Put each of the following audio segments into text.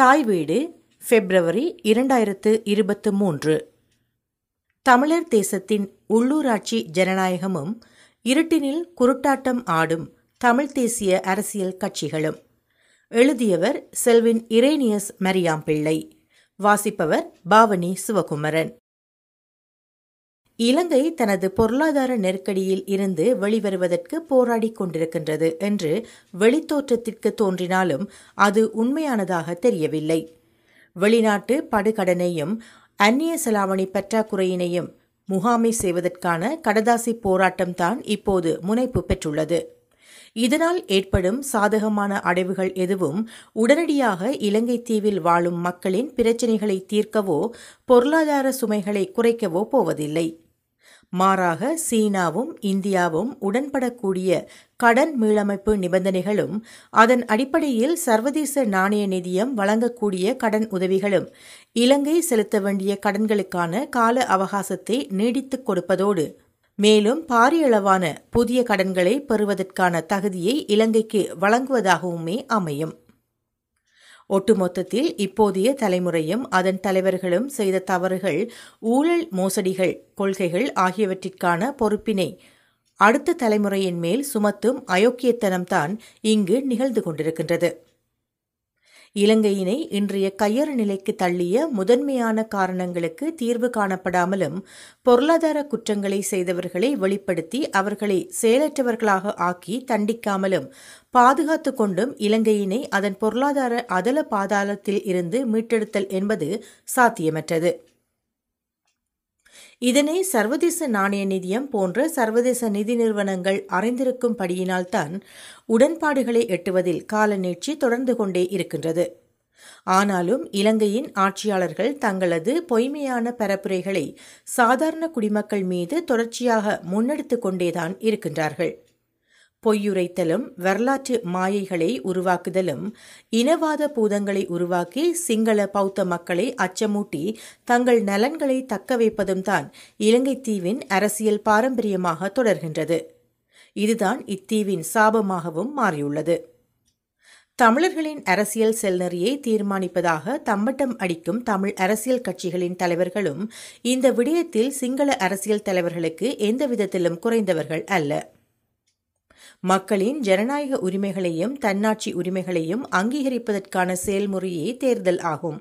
தாய் வீடு பிப்ரவரி இரண்டாயிரத்து இருபத்து மூன்று. தமிழர் தேசத்தின் உள்ளூராட்சி ஜனநாயகமும் இருட்டினில் குருட்டாட்டம் ஆடும் தமிழ் தேசிய அரசியல் கட்சிகளும். எழுதியவர் செல்வின் இரேனியஸ் மரியாம்பிள்ளை. வாசிப்பவர் பாவனி சிவகுமரன். இலங்கை தனது பொருளாதார நெருக்கடியில் இருந்து வெளிவருவதற்கு போராடிக் கொண்டிருக்கின்றது என்று வெளித்தோற்றத்திற்கு தோன்றினாலும் அது உண்மையானதாக தெரியவில்லை. வெளிநாட்டு படுகடனையும் அந்நிய செலாவணி பற்றாக்குறையினையும் முகாமை செய்வதற்கான கடதாசி போராட்டம்தான் இப்போது முனைப்பு பெற்றுள்ளது. இதனால் ஏற்படும் சாதகமான அடைவுகள் எதுவும் உடனடியாக இலங்கை தீவில் வாழும் மக்களின் பிரச்சினைகளை தீர்க்கவோ பொருளாதார சுமைகளை குறைக்கவோ போவதில்லை. மாறாக சீனாவும் இந்தியாவும் உடன்படக்கூடிய கடன் மீளமைப்பு நிபந்தனைகளும் அதன் அடிப்படையில் சர்வதேச நாணய நிதியம் வழங்கக்கூடிய கடன் உதவிகளும் இலங்கை செலுத்த வேண்டிய கடன்களுக்கான கால அவகாசத்தை நீடித்துக் கொடுப்பதோடு மேலும் பாரியளவான புதிய கடன்களை பெறுவதற்கான தகுதியை இலங்கைக்கு வழங்குவதாகவுமே அமையும். ஒட்டுமொத்தத்தில் இப்போதைய தலைமுறையும் அதன் தலைவர்களும் செய்த தவறுகள் ஊழல் மோசடிகள் கொள்கைகள் ஆகியவற்றிற்கான பொறுப்பினை. அடுத்த தலைமுறையின் மேல் சுமத்தும் அயோக்கியத்தனம்தான் இங்கு நிகழ்ந்து கொண்டிருக்கின்றது. இலங்கையினை இன்றைய கையறு நிலைக்கு தள்ளிய முதன்மையான காரணங்களுக்கு தீர்வு காணப்படாமலும் பொருளாதார குற்றங்களை செய்தவர்களை வெளிப்படுத்தி அவர்களை செயலற்றவர்களாக ஆக்கி தண்டிக்காமலும் பாதுகாத்து கொண்டும் இலங்கையினை அதன் பொருளாதார அதல பாதாளத்தில் இருந்து மீட்டெடுத்தல் என்பது சாத்தியமற்றது. இதனை சர்வதேச நாணய நிதியம் போன்ற சர்வதேச நிதி நிறுவனங்கள் அறிந்திருக்கும்படியினால்தான் உடன்பாடுகளை எட்டுவதில் கால நீட்சி தொடர்ந்து கொண்டே இருக்கின்றது. ஆனாலும் இலங்கையின் ஆட்சியாளர்கள் தங்களது பொய்மையான பரப்புரைகளை சாதாரண குடிமக்கள் மீது தொடர்ச்சியாக முன்னெடுத்து கொண்டேதான் இருக்கின்றார்கள். பொய்யுரைத்தலும் வரலாற்று மாயைகளை உருவாக்குதலும் இனவாத பூதங்களை உருவாக்கி சிங்கள பௌத்த மக்களை அச்சமூட்டி தங்கள் நலன்களை தக்க வைப்பதும் தான் இலங்கை தீவின் அரசியல் பாரம்பரியமாக தொடர்கின்றது. இதுதான் இத்தீவின் சாபமாகவும் மாறியுள்ளது. தமிழர்களின் அரசியல் செல்நெறியை தீர்மானிப்பதாக தம்பட்டம் அடிக்கும் தமிழ் அரசியல் கட்சிகளின் தலைவர்களும் இந்த விடயத்தில் சிங்கள அரசியல் தலைவர்களுக்கு எந்த விதத்திலும் குறைந்தவர்கள் அல்ல. மக்களின் ஜனநாயக உரிமைகளையும் தன்னாட்சி உரிமைகளையும் அங்கீகரிப்பதற்கான செயல்முறையே தேர்தல் ஆகும்.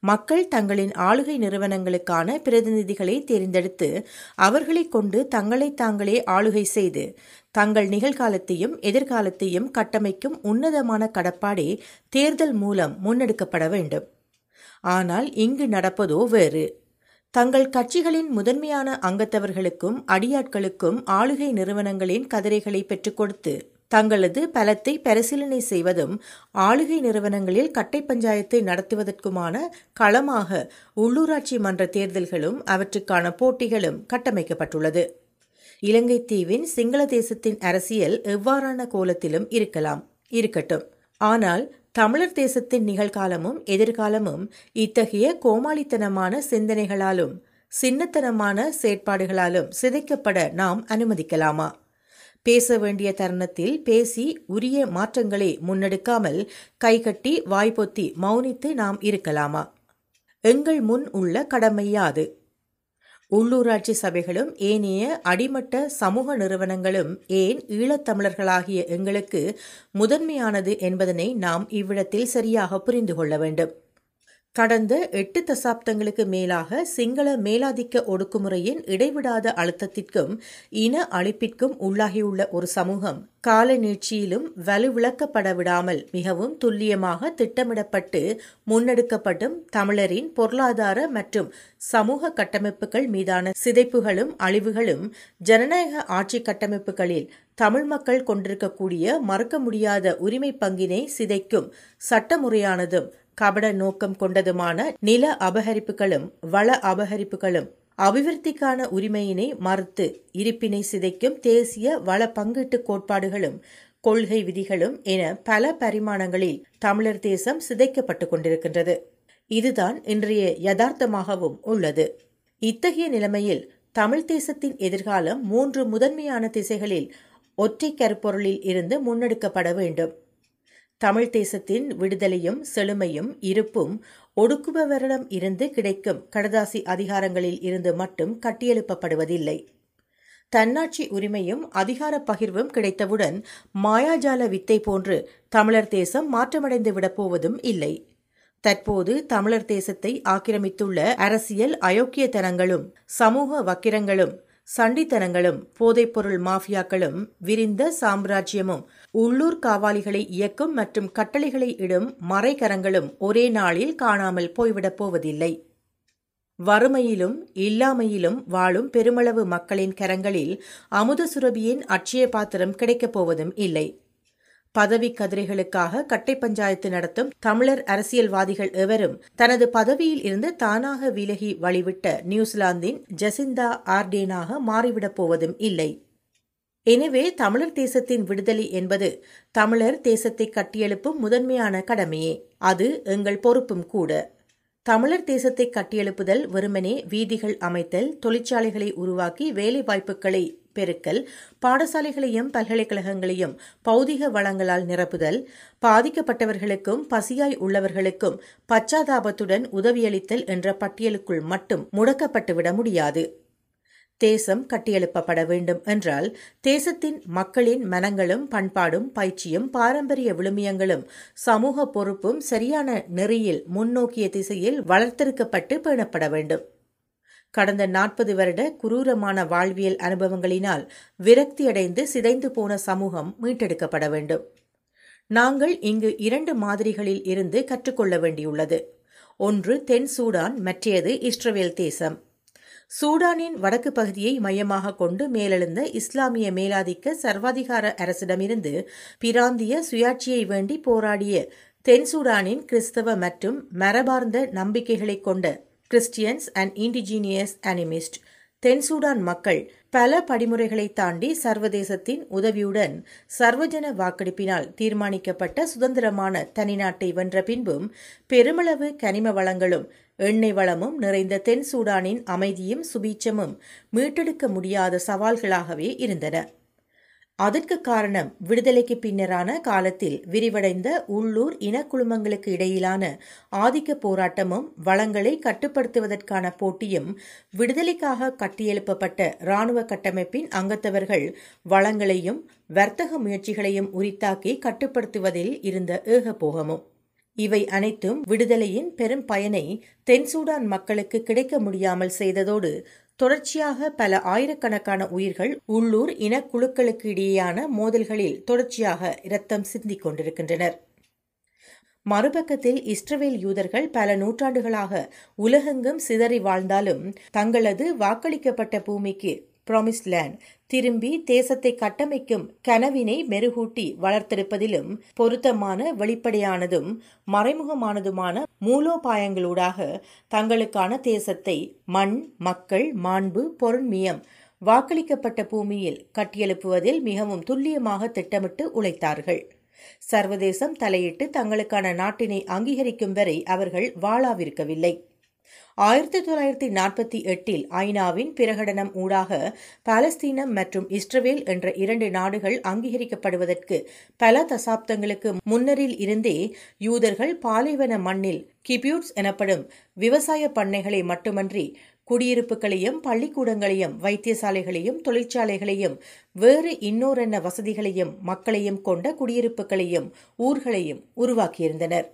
மக்கள் தங்களின் ஆளுகை நிறுவனங்களுக்கான பிரதிநிதிகளை தேர்ந்தெடுத்து அவர்களை கொண்டு தங்களை தாங்களே ஆளுகை செய்து தங்கள் நிகழ்காலத்தையும் எதிர்காலத்தையும் கட்டமைக்கும் உன்னதமான கடப்பாடே தேர்தல் மூலம் முன்னெடுக்கப்பட வேண்டும். ஆனால் இங்கு நடப்பதோ வேறு. தங்கள் கட்சிகளின் முதன்மையான அங்கத்தவர்களுக்கும் அடியாட்களுக்கும் ஆளுகை நிறுவனங்களின் கதிரைகளை பெற்றுக் கொடுத்து தங்களது பலத்தை பரிசீலனை செய்வதும் ஆளுகை நிறுவனங்களில் கட்டை பஞ்சாயத்தை நடத்துவதற்குமான களமாக உள்ளூராட்சி மன்ற தேர்தல்களும் அவற்றுக்கான போட்டிகளும் கட்டமைக்கப்பட்டுள்ளது. இலங்கை தீவின் சிங்கள தேசத்தின் அரசியல் எவ்வாறான கோலத்திலும் இருக்கலாம். இருக்கட்டும். ஆனால் தமிழர் தேசத்தின் நிகழ்காலமும் எதிர்காலமும் இத்தகைய கோமாளித்தனமான சிந்தனைகளாலும் சின்னத்தனமான செயற்பாடுகளாலும் சிதைக்கப்பட நாம் அனுமதிக்கலாமா? பேச வேண்டிய தருணத்தில் பேசி உரிய மாற்றங்களை முன்னெடுக்காமல் கைகட்டி வாய்ப்பொத்தி மௌனித்து நாம் இருக்கலாமா? எங்கள் முன் உள்ள கடமையாது உள்ளூராட்சி சபைகளும் ஏனைய அடிமட்ட சமூக நிறுவனங்களும் ஏன் ஈழத்தமிழர்களாகிய எங்களுக்கு முதன்மையானது என்பதனை நாம் இவ்விடத்தில் சரியாக புரிந்து கொள்ள வேண்டும். கடந்த எட்டு தசாப்தங்களுக்கு மேலாக சிங்கள மேலாதிக்க ஒடுக்குமுறையின் இடைவிடாத அழுத்தத்திற்கும் இன அழிப்பிற்கும் உள்ளாகியுள்ள ஒரு சமூகம் கால நீட்சியிலும் வலுவிளக்கப்பட விடாமல் மிகவும் துல்லியமாக திட்டமிடப்பட்டு முன்னெடுக்கப்படும் தமிழரின் பொருளாதார மற்றும் சமூக கட்டமைப்புகள் மீதான சிதைப்புகளும் அழிவுகளும் ஜனநாயக ஆட்சி கட்டமைப்புகளில் தமிழ் மக்கள் கொண்டிருக்கக்கூடிய மறுக்க முடியாத உரிமை பங்கினை சிதைக்கும் சட்டமுறையானதும் கபட நோக்கம் கொண்டதுமான நில அபகரிப்புகளும் வள அபகரிப்புகளும் அபிவிருத்திக்கான உரிமையினை மறுத்து இருப்பினை சிதைக்கும் தேசிய வள பங்கீட்டு கோட்பாடுகளும் கொள்கை விதிகளும் என பல பரிமாணங்களில் தமிழர் தேசம் சிதைக்கப்பட்டு கொண்டிருக்கின்றது. இதுதான் இன்றைய யதார்த்தமாகவும் உள்ளது. இத்தகைய நிலைமையில் தமிழ் தேசத்தின் எதிர்காலம் மூன்று முதன்மையான திசைகளில் ஒற்றை கருப்பொருளில் இருந்து முன்னெடுக்கப்பட வேண்டும். தமிழ் தேசத்தின் விடுதலையும் செழுமையும் இருப்பும் ஒடுக்குபவரிடம் இருந்து கிடைக்கும் கடதாசி அதிகாரங்களில் இருந்து மட்டும் கட்டியெழுப்பப்படுவதில்லை. தன்னாட்சி உரிமையும் அதிகார பகிர்வும் கிடைத்தவுடன் மாயாஜால வித்தை போன்று தமிழர் தேசம் மாற்றமடைந்து விடப்போவதும் இல்லை. தற்போது தமிழர் தேசத்தை ஆக்கிரமித்துள்ள அரசியல் அயோக்கியத்தனங்களும் சமூக வக்கிரங்களும் சண்டித்தனங்களும் போதைப்பொருள் மாஃபியாக்களும் விரிந்த சாம்ராஜ்யமும் உள்ளூர் காவாலிகளை இயக்கும் மற்றும் கட்டளைகளை இடும் மறைகரங்களும் ஒரே நாளில் காணாமல் போய்விடப் போவதில்லை. வறுமையிலும் இல்லாமையிலும் வாழும் பெருமளவு மக்களின் கரங்களில் அமுத சுரபியின் அட்சய பாத்திரம் கிடைக்கப் போவதும் இல்லை. பதவி கதிரைகளுக்காக கட்டை பஞ்சாயத்து நடத்தும் தமிழர் அரசியல்வாதிகள் எவரும் தனது பதவியில் இருந்து தானாக விலகி வழிவிட்ட நியூசிலாந்தின் ஜசிந்தா ஆர்டேனாக மாறிவிடப் போவதும் இல்லை. எனவே தமிழர் தேசத்தின் விடுதலை என்பது தமிழர் தேசத்தை கட்டியெழுப்பும் முதன்மையான கடமையே. அது எங்கள் பொறுப்பும் கூட. தமிழர் தேசத்தை கட்டியெழுப்புதல் வெறுமனே வீதிகள் அமைத்தல் தொழிற்சாலைகளை உருவாக்கி வேலை வாய்ப்புகளை பெருக்கல் பாடசாலைகளையும் பல்கலைக்கழகங்களையும் பௌதிக வளங்களால் நிரப்புதல் பாதிக்கப்பட்டவர்களுக்கும் பசியாய் உள்ளவர்களுக்கும் பச்சாதாபத்துடன் உதவியளித்தல் என்ற பட்டியலுக்குள் மட்டும் முடக்கப்பட்டுவிட முடியாது. தேசம் கட்டியெழுப்பப்பட வேண்டும் என்றால் தேசத்தின் மக்களின் மனங்களும் பண்பாடும் பயிற்சியும் பாரம்பரிய விழுமியங்களும் சமூக பொறுப்பும் சரியான நெறியில் முன்னோக்கிய திசையில் வளர்த்தெடுக்கப்பட்டு பேணப்பட வேண்டும். கடந்த நாற்பது வருட குரூரமான வாழ்வியல் அனுபவங்களினால் விரக்தியடைந்து சிதைந்து போன சமூகம் மீட்டெடுக்கப்பட வேண்டும். நாங்கள் இங்கு இரண்டு மாதிரிகளில் இருந்து கற்றுக்கொள்ள வேண்டியுள்ளது. ஒன்று தென் சூடான் மற்றையது இஸ்ரவேல் தேசம். சூடானின் வடக்கு பகுதியை மையமாக கொண்டு மேலெழுந்த இஸ்லாமிய மேலாதிக்க சர்வாதிகார அரசிடமிருந்து பிராந்திய சுயாட்சியை வேண்டி போராடிய தென் சூடானின் கிறிஸ்தவ மற்றும் மரபார்ந்த நம்பிக்கைகளை கொண்ட கிறிஸ்டியன்ஸ் அண்ட் இண்டிஜீனியஸ் அனிமிஸ்ட் தென்சூடான் மக்கள் பல படிமுறைகளை தாண்டி சர்வதேசத்தின் உதவியுடன் சர்வஜன வாக்கெடுப்பினால் தீர்மானிக்கப்பட்ட சுதந்திரமான தனிநாட்டை வென்ற பின்பும் பெருமளவு கனிம வளங்களும் எண்ணெய் வளமும் நிறைந்த தென் சூடானின் அமைதியும் சுபீட்சமும் மீட்டெடுக்க முடியாத சவால்களாகவே இருந்தன. அதற்கு காரணம் விடுதலைக்கு பின்னரான காலத்தில் விரிவடைந்த உள்ளூர் இனக்குழுமங்களுக்கு இடையிலான ஆதிக்க போராட்டமும் வளங்களை கட்டுப்படுத்துவதற்கான போட்டியும் விடுதலைக்காக கட்டியெழுப்பப்பட்ட இராணுவ கட்டமைப்பின் அங்கத்தவர்கள் வளங்களையும் வர்த்தக முயற்சிகளையும் உரித்தாக்கி கட்டுப்படுத்துவதில் இருந்த ஏகபோகமும். இவை அனைத்தும் விடுதலையின் பெரும் பயனை தென் சூடான் மக்களுக்கு கிடைக்க முடியாமல் செய்ததோடு தொடர்ச்சியாக பல ஆயிரக்கணக்கான உயிர்கள் உள்ளூர் இனக்குழுக்களுக்கு இடையேயான மோதல்களில் தொடர்ச்சியாக இரத்தம் சிந்திக் கொண்டிருக்கின்றனர். மறுபக்கத்தில் இஸ்ரவேல் யூதர்கள் பல நூற்றாண்டுகளாக உலகெங்கும் சிதறி வாழ்ந்தாலும் தங்களது வாக்களிக்கப்பட்ட பூமிக்கு ப்ராமிஸ் லேண்ட் திரும்பி தேசத்தை கட்டமைக்கும் கனவினை மெருகூட்டி வளர்த்தெடுப்பதிலும் பொருத்தமான வெளிப்படையானதும் மறைமுகமானதுமான மூலோபாயங்களூடாக தங்களுக்கான தேசத்தை மண் மக்கள் மாண்பு பொருண்மியம் வாக்களிக்கப்பட்ட பூமியில் கட்டியெழுப்புவதில் மிகவும் துல்லியமாக திட்டமிட்டு உழைத்தார்கள். சர்வதேசம் தலையிட்டு தங்களுக்கான நாட்டினை அங்கீகரிக்கும் வரை அவர்கள் வாழாவிருக்கவில்லை. ஆயிரத்தி தொள்ளாயிரத்தி நாற்பத்தி எட்டில் ஐநாவின் பிரகடனம் ஊடாக பாலஸ்தீனம் மற்றும் இஸ்ரவேல் என்ற இரண்டு நாடுகள் அங்கீகரிக்கப்படுவதற்கு பல தசாப்தங்களுக்கு முன்னரில் இருந்தே யூதர்கள் பாலைவன மண்ணில் கிபியூட்ஸ் எனப்படும் விவசாய பண்ணைகளை மட்டுமன்றி குடியிருப்புகளையும் பள்ளிக்கூடங்களையும் வைத்தியசாலைகளையும் தொழிற்சாலைகளையும் வேறு இன்னோரென்ன வசதிகளையும் மக்களையும் கொண்ட குடியிருப்புகளையும் ஊர்களையும் உருவாக்கியிருந்தனர்.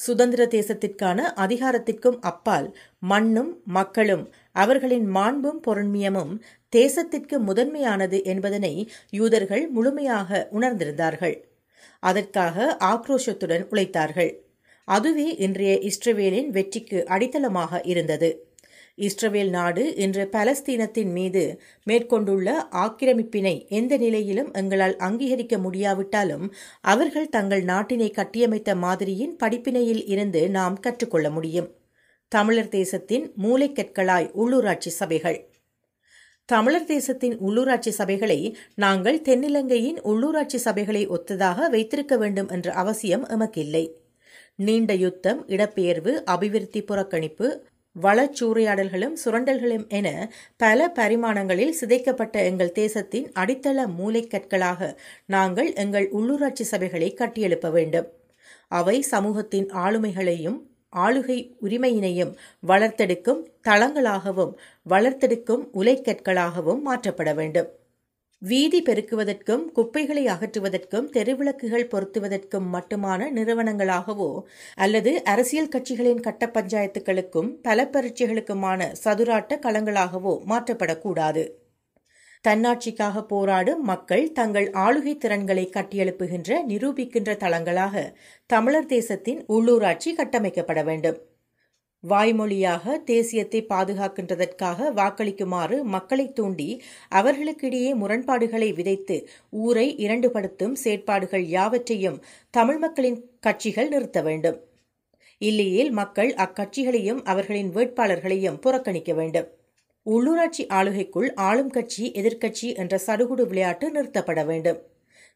சுதந்திர தேசத்திற்கான அதிகாரத்திற்கும் அப்பால் மண்ணும் மக்களும் அவர்களின் மாண்பும் பொருண்மியமும் தேசத்திற்கு முதன்மையானது என்பதனை யூதர்கள் முழுமையாக உணர்ந்திருந்தார்கள். அதற்காக ஆக்ரோஷத்துடன் உழைத்தார்கள். அதுவே இன்றைய இஸ்ரவேலின் வெற்றிக்கு அடித்தளமாக இருந்தது. இஸ்ரவேல் நாடு இன்று பலஸ்தீனத்தின் மீது மேற்கொண்டுள்ள ஆக்கிரமிப்பினை எந்த நிலையிலும் எங்களால் அங்கீகரிக்க முடியாவிட்டாலும் அவர்கள் தங்கள் நாட்டினை கட்டியமைத்த மாதிரியின் படிப்பினையில் இருந்து நாம் கற்றுக்கொள்ள முடியும். தமிழர் தேசத்தின் மூளைக்கற்களாய் உள்ளூராட்சி சபைகள். தமிழர் தேசத்தின் உள்ளூராட்சி சபைகளை நாங்கள் தென்னிலங்கையின் உள்ளூராட்சி சபைகளை ஒத்ததாக வைத்திருக்க வேண்டும் என்ற அவசியம் எமக்கில்லை. நீண்ட யுத்தம் இடப்பெயர்வு அபிவிருத்தி புறக்கணிப்பு வளச்சூறையாடல்களும் சுரண்டல்களும் என பல பரிமாணங்களில் சிதைக்கப்பட்ட எங்கள் தேசத்தின் அடித்தள மூளைக்கற்களாக நாங்கள் எங்கள் உள்ளூராட்சி சபைகளை கட்டியெழுப்ப வேண்டும். அவை சமூகத்தின் ஆளுமைகளையும் ஆளுகை உரிமையினையும் வளர்த்தெடுக்கும் தளங்களாகவும் வளர்த்தெடுக்கும் உலைக்கற்களாகவும் மாற்றப்பட வேண்டும். வீதி பெருக்குவதற்கும் குப்பைகளை அகற்றுவதற்கும் தெருவிளக்குகள் பொருத்துவதற்கும் மட்டுமான நிறுவனங்களாகவோ அல்லது அரசியல் கட்சிகளின் கட்ட பஞ்சாயத்துகளுக்கும் பல பரீட்சைகளுக்குமான சதுராட்ட களங்களாகவோ மாற்றப்படக்கூடாது. தன்னாட்சிக்காக போராடும் மக்கள் தங்கள் ஆளுகை திறன்களை கட்டியெழுப்புகின்ற நிரூபிக்கின்ற தளங்களாக தமிழர் தேசத்தின் உள்ளூராட்சி கட்டமைக்கப்பட வேண்டும். வாய்மொழியாக தேசியத்தை பாதுகாக்கின்றதற்காக வாக்களிக்குமாறு மக்களை தூண்டி அவர்களுக்கிடையே முரண்பாடுகளை விதைத்து ஊரை இரண்டுபடுத்தும் செயற்பாடுகள் யாவற்றையும் தமிழ் மக்களின் கட்சிகள் நிறுத்த வேண்டும். இல்லையேல் மக்கள் அக்கட்சிகளையும் அவர்களின் வேட்பாளர்களையும் புறக்கணிக்க வேண்டும். உள்ளூராட்சி ஆளுகைக்குள் ஆளும் கட்சி எதிர்க்கட்சி என்ற சடுகுடு விளையாட்டு நிறுத்தப்பட வேண்டும்.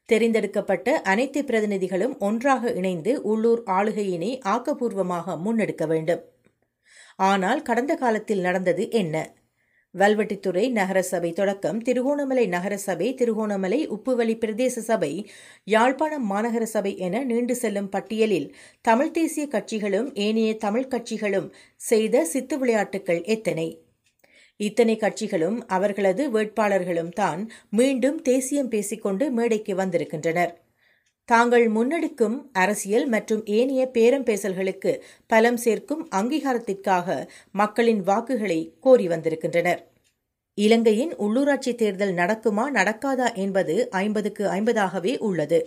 தெரிந்தெடுக்கப்பட்ட அனைத்து பிரதிநிதிகளும் ஒன்றாக இணைந்து உள்ளூர் ஆளுகையினை ஆக்கப்பூர்வமாக முன்னெடுக்க வேண்டும். ஆனால் கடந்த காலத்தில் நடந்தது என்ன? வல்வெட்டித்துறை நகரசபை தொடக்கம் திருகோணமலை நகரசபை திருகோணமலை உப்புவழி பிரதேச சபை யாழ்ப்பாணம் மாநகர சபை என நீண்டு செல்லும் பட்டியலில் தமிழ் தேசிய கட்சிகளும் ஏனைய தமிழ் கட்சிகளும் செய்த சித்து விளையாட்டுகள் எத்தனை? இத்தனை கட்சிகளும் அவர்களது வேட்பாளர்களும் தான் மீண்டும் தேசியம் பேசிக்கொண்டு மேடைக்கு வந்திருக்கின்றனர். தாங்கள் முன்னெடுக்கும் அரசியல் மற்றும் ஏனைய பேரம் பேசல்களுக்கு பலம் சேர்க்கும் அங்கீகாரத்திற்காக மக்களின் வாக்குகளை கோரி வந்திருக்கின்றனர். இலங்கையின் உள்ளூராட்சி தேர்தல் நடக்குமா நடக்காதா என்பது ஐம்பதுக்கு ஐம்பதாகவே உள்ளது.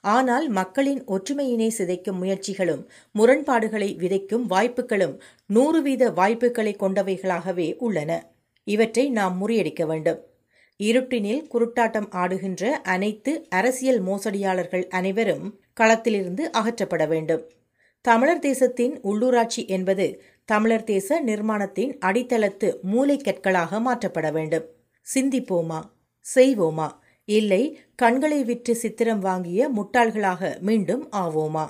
ஆனால் மக்களின் ஒற்றுமையினை சிதைக்கும் முயற்சிகளும் முரண்பாடுகளை விதைக்கும் வாய்ப்புகளும் நூறு வீத வாய்ப்புகளை கொண்டவைகளாகவே உள்ளன. இவற்றை நாம் முறியடிக்க வேண்டும். இருட்டினில் குருட்டாட்டம் ஆடுகின்ற அனைத்து அரசியல் மோசடியாளர்கள் அனைவரும் களத்திலிருந்து அகற்றப்பட வேண்டும். தமிழர் தேசத்தின் உள்ளூராட்சி என்பது தமிழர் தேச நிர்மாணத்தின் அடித்தளத்து மூளைக்கற்களாக மாற்றப்பட வேண்டும். சிந்திப்போமா? செய்வோமா? இல்லை கண்களை விற்று சித்திரம் வாங்கிய முட்டாள்களாக மீண்டும் ஆவோமா?